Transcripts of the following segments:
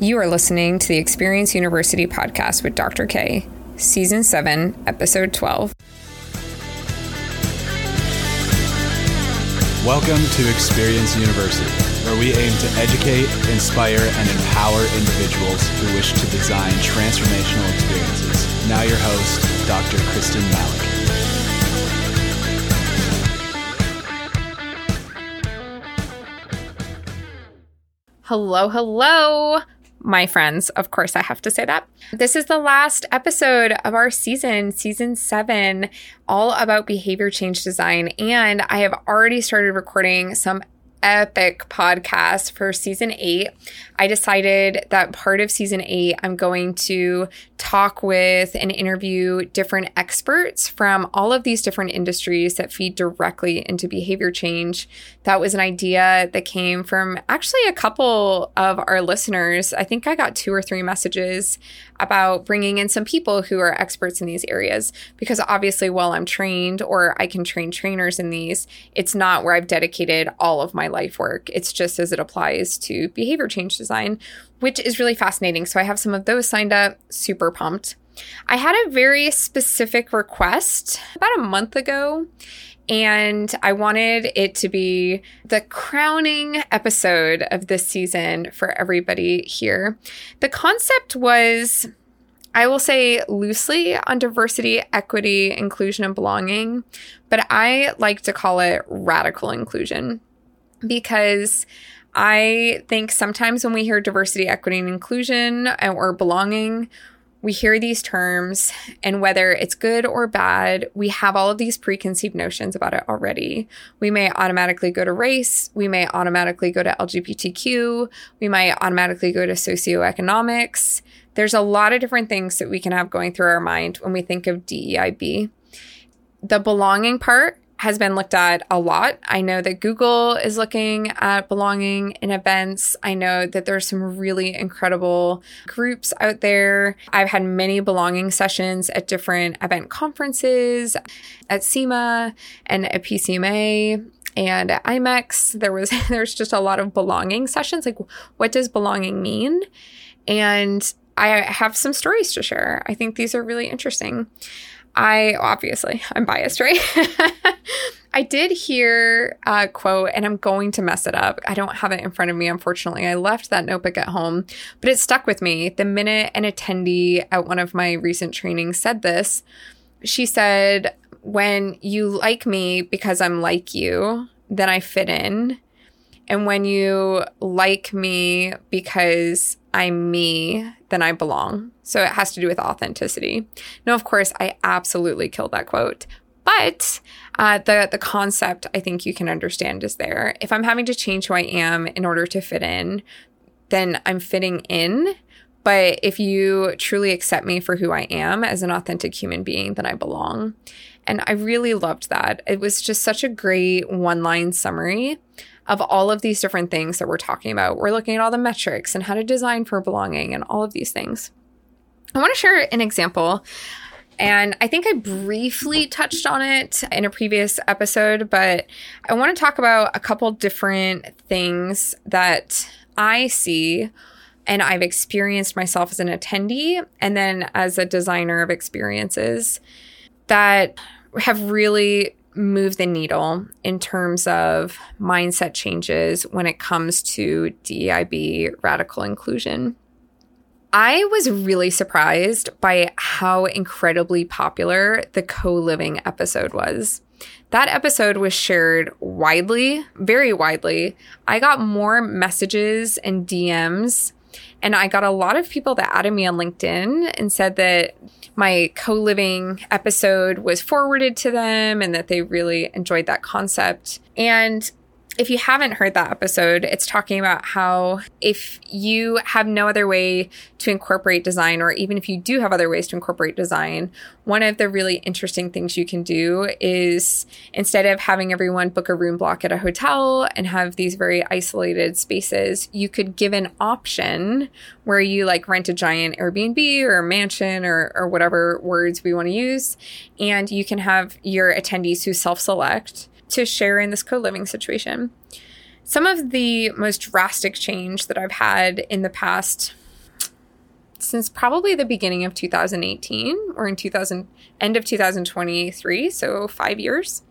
You are listening to the Experience University podcast with Dr. K, Season 7, Episode 12. Welcome to Experience University, where we aim to educate, inspire, and empower individuals who wish to design transformational experiences. Now, your host, Dr. Kristin Malek. Hello, hello my friends. Of course, I have to say that. This is the last episode of our season, season seven, all about behavior change design. And I have already started recording some epic podcast for season eight. I decided that part of season eight, I'm going to talk with and interview different experts from all of these different industries that feed directly into behavior change. That was an idea that came from actually a couple of our listeners. I think I got two or three messages about bringing in some people who are experts in these areas because obviously, while I'm trained or I can train trainers in these, it's not where I've dedicated all of my life work. It's just as it applies to behavior change design, which is really fascinating. So I have some of those signed up, super pumped. I had a very specific request about a month ago, and I wanted it to be the crowning episode of this season for everybody here. The concept was I will say loosely on diversity, equity, inclusion, and belonging, but I like to call it radical inclusion because I think sometimes when we hear diversity, equity, and inclusion uh, or belonging, we hear these terms, and whether it's good or bad, we have all of these preconceived notions about it already. We may automatically go to race, we may automatically go to LGBTQ, we might automatically go to socioeconomics. There's a lot of different things that we can have going through our mind when we think of DEIB. The belonging part has been looked at a lot. I know that Google is looking at belonging in events. I know that there's some really incredible groups out there. I've had many belonging sessions at different event conferences, at SEMA and at PCMA and at IMEX. There was there's just a lot of belonging sessions. Like, what does belonging mean? And I have some stories to share. I think these are really interesting. I obviously I'm biased, right? I did hear a quote, and I'm going to mess it up. I don't have it in front of me, unfortunately. I left that notebook at home, but it stuck with me. The minute an attendee at one of my recent trainings said this, she said, When you like me because I'm like you, then I fit in. And when you like me because I'm me, then I belong. So it has to do with authenticity. Now, of course, I absolutely killed that quote, but uh, the the concept I think you can understand is there. If I'm having to change who I am in order to fit in, then I'm fitting in. But if you truly accept me for who I am as an authentic human being, then I belong. And I really loved that. It was just such a great one line summary of all of these different things that we're talking about. We're looking at all the metrics and how to design for belonging and all of these things. I want to share an example. And I think I briefly touched on it in a previous episode, but I want to talk about a couple different things that I see and I've experienced myself as an attendee and then as a designer of experiences that have really move the needle in terms of mindset changes when it comes to DEIB radical inclusion. I was really surprised by how incredibly popular the co living episode was. That episode was shared widely, very widely. I got more messages and DMs, and I got a lot of people that added me on LinkedIn and said that my co living episode was forwarded to them and that they really enjoyed that concept. And if you haven't heard that episode, it's talking about how if you have no other way to incorporate design, or even if you do have other ways to incorporate design, one of the really interesting things you can do is instead of having everyone book a room block at a hotel and have these very isolated spaces, you could give an option where you like rent a giant Airbnb or a mansion or, or whatever words we want to use. And you can have your attendees who self select to share in this co living situation. Some of the most drastic change that I've had in the past since probably the beginning of 2018 or in 2000 end of 2023, so 5 years,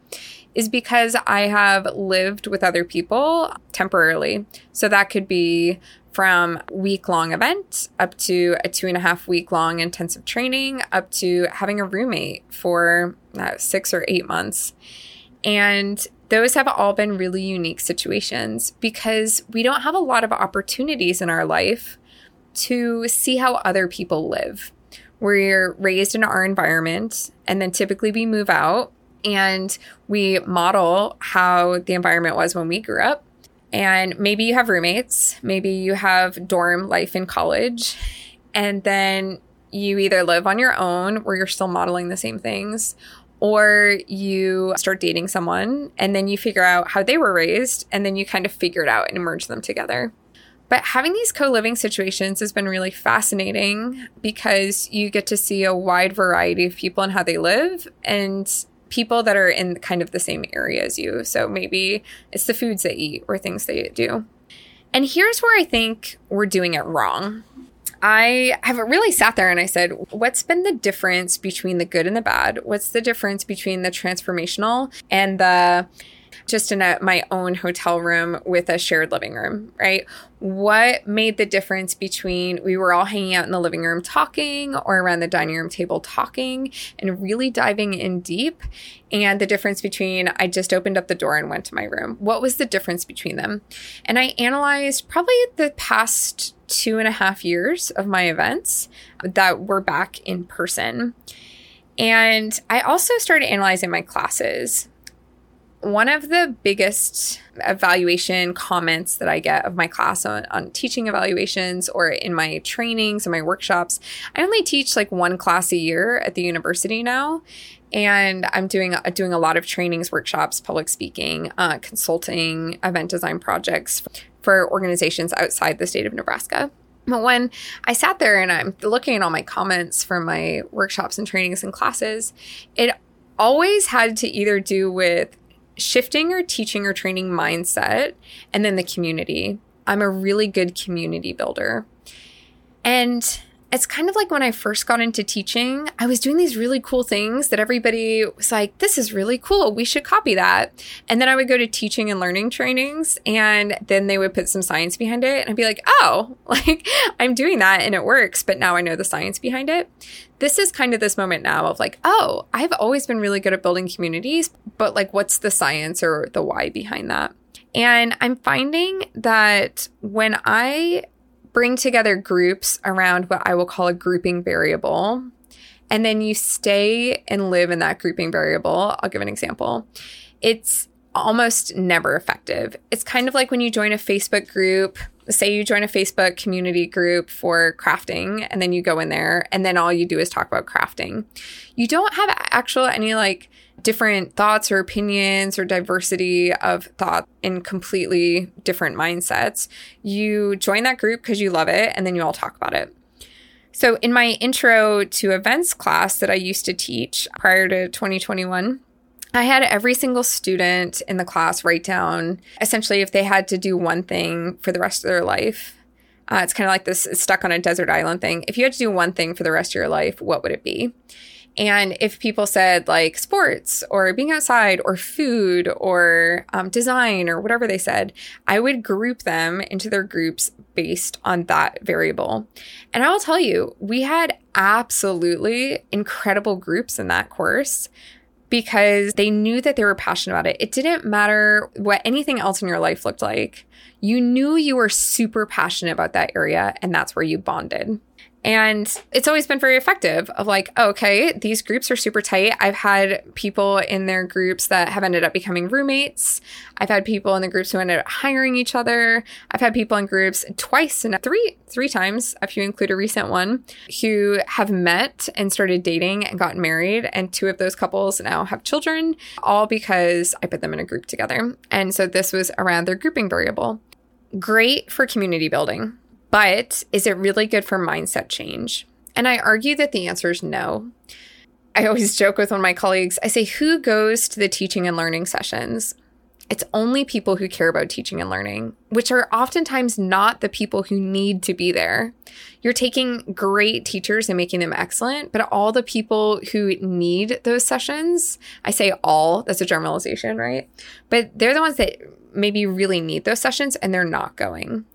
is because I have lived with other people temporarily. So that could be from week long event up to a two and a half week long intensive training up to having a roommate for uh, six or eight months. And those have all been really unique situations because we don't have a lot of opportunities in our life to see how other people live. We're raised in our environment, and then typically we move out and we model how the environment was when we grew up. And maybe you have roommates, maybe you have dorm life in college, and then you either live on your own where you're still modeling the same things, or you start dating someone and then you figure out how they were raised and then you kind of figure it out and merge them together. But having these co living situations has been really fascinating because you get to see a wide variety of people and how they live and people that are in kind of the same area as you. So maybe it's the foods they eat or things they do. And here's where I think we're doing it wrong. I have really sat there and I said, what's been the difference between the good and the bad? What's the difference between the transformational and the just in a, my own hotel room with a shared living room, right? What made the difference between we were all hanging out in the living room talking or around the dining room table talking and really diving in deep, and the difference between I just opened up the door and went to my room? What was the difference between them? And I analyzed probably the past two and a half years of my events that were back in person. And I also started analyzing my classes one of the biggest evaluation comments that I get of my class on, on, teaching evaluations or in my trainings and my workshops, I only teach like one class a year at the university now. And I'm doing doing a lot of trainings, workshops, public speaking, uh, consulting, event design projects for organizations outside the state of Nebraska. But when I sat there and I'm looking at all my comments from my workshops and trainings and classes, it always had to either do with shifting or teaching or training mindset, and then the community. I'm a really good community builder. And it's kind of like when I first got into teaching, I was doing these really cool things that everybody was like, this is really cool. We should copy that. And then I would go to teaching and learning trainings, and then they would put some science behind it. And I'd be like, oh, like I'm doing that and it works, but now I know the science behind it. This is kind of this moment now of like, oh, I've always been really good at building communities, but like, what's the science or the why behind that? And I'm finding that when I bring together groups around what I will call a grouping variable. And then you stay and live in that grouping variable. I'll give an example. It's almost never effective. It's kind of like when you join a Facebook group, say you join a Facebook community group for crafting, and then you go in there, and then all you do is talk about crafting. You don't have actual any like different thoughts or opinions or diversity of thought in completely different mindsets. You join that group because you love it and then you all talk about it. So, in my intro to events class that I used to teach prior to 2021, I had every single student in the class write down essentially if they had to do one thing for the rest of their life. Uh, it's kind of like this stuck on a desert island thing. If you had to do one thing for the rest of your life, what would it be? And if people said like sports or being outside or food or um, design or whatever they said, I would group them into their groups based on that variable. And I will tell you, we had absolutely incredible groups in that course because they knew that they were passionate about it. It didn't matter what anything else in your life looked like. You knew you were super passionate about that area, and that's where you bonded. And it's always been very effective of like, oh, okay, these groups are super tight. I've had people in their groups that have ended up becoming roommates. I've had people in the groups who ended up hiring each other. I've had people in groups twice and three three times, if you include a recent one, who have met and started dating and gotten married. And two of those couples now have children, all because I put them in a group together. And so this was around their grouping variable. Great for community building but is it really good for mindset change? And I argue that the answer is no. I always joke with one of my colleagues I say, Who goes to the teaching and learning sessions? It's only people who care about teaching and learning, which are oftentimes not the people who need to be there. You're taking great teachers and making them excellent, but all the people who need those sessions, I say all, that's a generalization, right? But they're the ones that maybe really need those sessions and they're not going.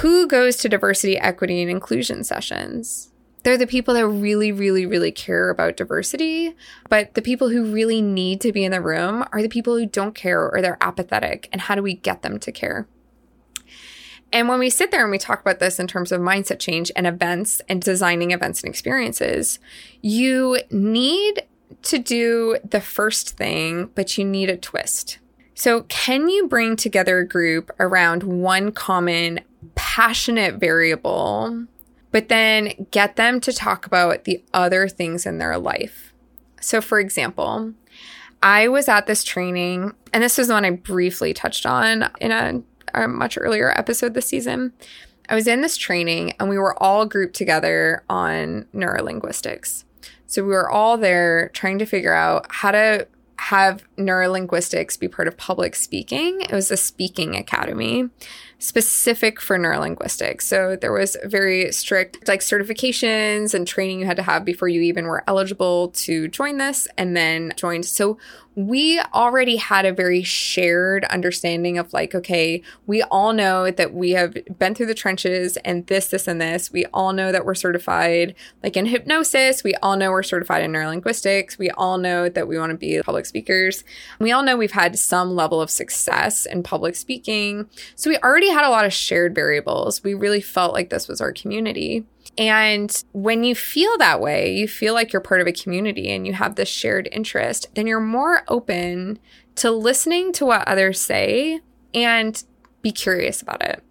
Who goes to diversity, equity, and inclusion sessions? they're the people that really, really, really care about diversity. But the people who really need to be in the room are the people who don't care or they're apathetic. And how do we get them to care? And when we sit there and we talk about this in terms of mindset change and events and designing events and experiences, you need to do the first thing, but you need a twist. So, can you bring together a group around one common passionate variable but then get them to talk about the other things in their life. So, for example, I was at this training, and this is the one I briefly touched on in a, a much earlier episode this season. I was in this training, and we were all grouped together on neurolinguistics. So, we were all there trying to figure out how to have neurolinguistics be part of public speaking. It was a speaking academy specific for neurolinguistics. So there was very strict like certifications and training you had to have before you even were eligible to join this and then joined. So we already had a very shared understanding of like, okay, we all know that we have been through the trenches and this, this, and this. We all know that we're certified like in hypnosis. We all know we're certified in neurolinguistics. We all know that we want to be public speakers. We all know we've had some level of success in public speaking. So we already had a lot of shared variables. We really felt like this was our community. And when you feel that way, you feel like you're part of a community and you have this shared interest, then you're more open to listening to what others say and be curious about it.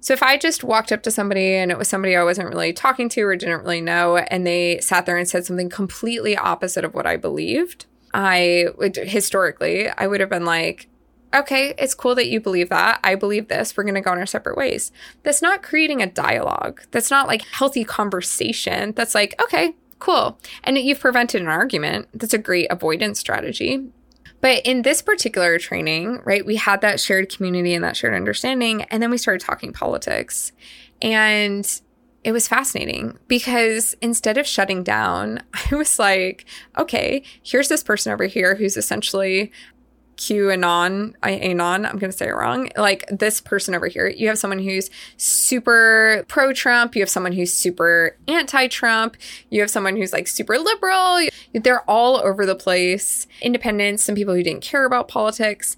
So if I just walked up to somebody and it was somebody I wasn't really talking to or didn't really know, and they sat there and said something completely opposite of what I believed, I would historically, I would have been like, okay, it's cool that you believe that. I believe this. We're going to go in our separate ways. That's not creating a dialogue. That's not like healthy conversation. That's like, okay, cool. And you've prevented an argument. That's a great avoidance strategy. But in this particular training, right, we had that shared community and that shared understanding. And then we started talking politics. And it was fascinating because instead of shutting down, I was like, okay, here's this person over here who's essentially QAnon, Anon, I'm going to say it wrong. Like this person over here, you have someone who's super pro Trump, you have someone who's super anti Trump, you have someone who's like super liberal. They're all over the place. Independents, some people who didn't care about politics.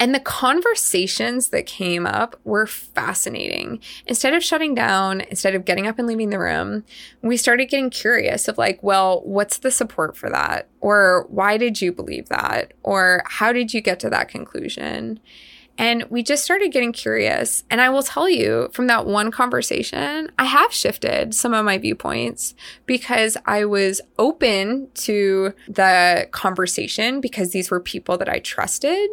And the conversations that came up were fascinating. Instead of shutting down, instead of getting up and leaving the room, we started getting curious of like, well, what's the support for that? Or why did you believe that? Or how did you get to that conclusion? And we just started getting curious. And I will tell you from that one conversation, I have shifted some of my viewpoints because I was open to the conversation because these were people that I trusted.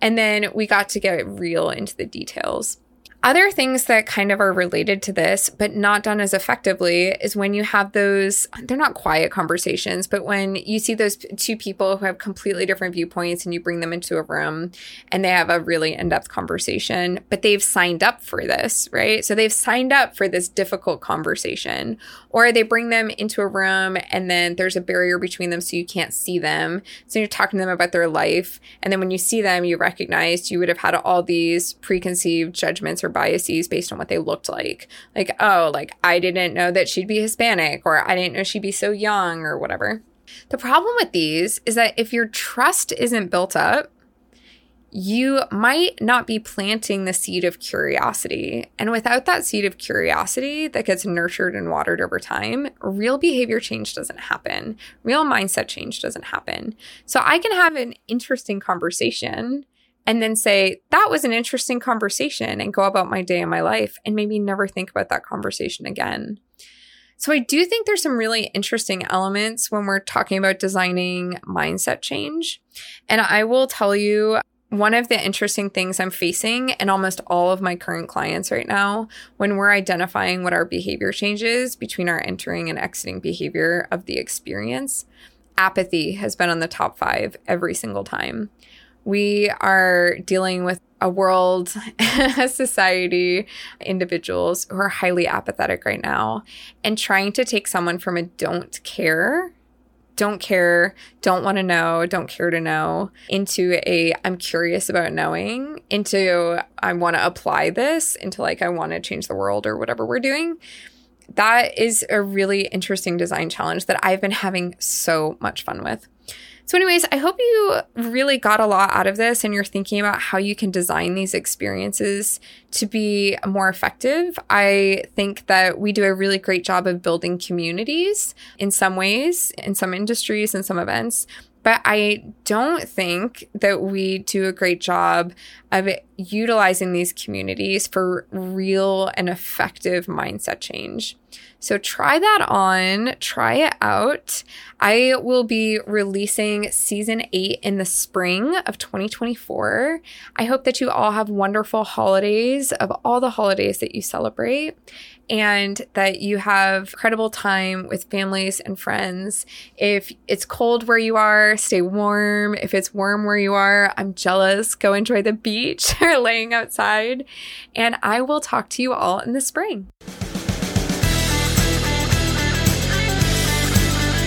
And then we got to get real into the details. Other things that kind of are related to this, but not done as effectively, is when you have those, they're not quiet conversations, but when you see those two people who have completely different viewpoints and you bring them into a room and they have a really in depth conversation, but they've signed up for this, right? So they've signed up for this difficult conversation, or they bring them into a room and then there's a barrier between them so you can't see them. So you're talking to them about their life. And then when you see them, you recognize you would have had all these preconceived judgments or biases based on what they looked like. Like, oh, like I didn't know that she'd be Hispanic or I didn't know she'd be so young or whatever. The problem with these is that if your trust isn't built up, you might not be planting the seed of curiosity. And without that seed of curiosity that gets nurtured and watered over time, real behavior change doesn't happen. Real mindset change doesn't happen. So I can have an interesting conversation and then say, that was an interesting conversation and go about my day and my life and maybe never think about that conversation again. So I do think there's some really interesting elements when we're talking about designing mindset change. And I will tell you, one of the interesting things I'm facing in almost all of my current clients right now, when we're identifying what our behavior changes between our entering and exiting behavior of the experience, apathy has been on the top five every single time We are dealing with a world, a society, individuals who are highly apathetic right now and trying to take someone from a don't care don't care, don't want to know, don't care to know, into a I'm curious about knowing, into I want to apply this, into like I want to change the world or whatever we're doing. That is a really interesting design challenge that I've been having so much fun with. So, anyways, I hope you really got a lot out of this and you're thinking about how you can design these experiences to be more effective. I think that we do a really great job of building communities in some ways, in some industries, in some events. But I don't think that we do a great job of utilizing these communities for real and effective mindset change. So try that on, try it out. I will be releasing season eight in the spring of 2024. I hope that you all have wonderful holidays of all the holidays that you celebrate and that you have incredible time with families and friends. If it's cold where you are, stay warm. If it's warm where you are, I'm jealous. Go enjoy the beach or laying outside. And I will talk to you all in the spring.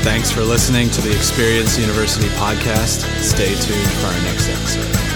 Thanks for listening to the Experience University podcast. Stay tuned for our next episode.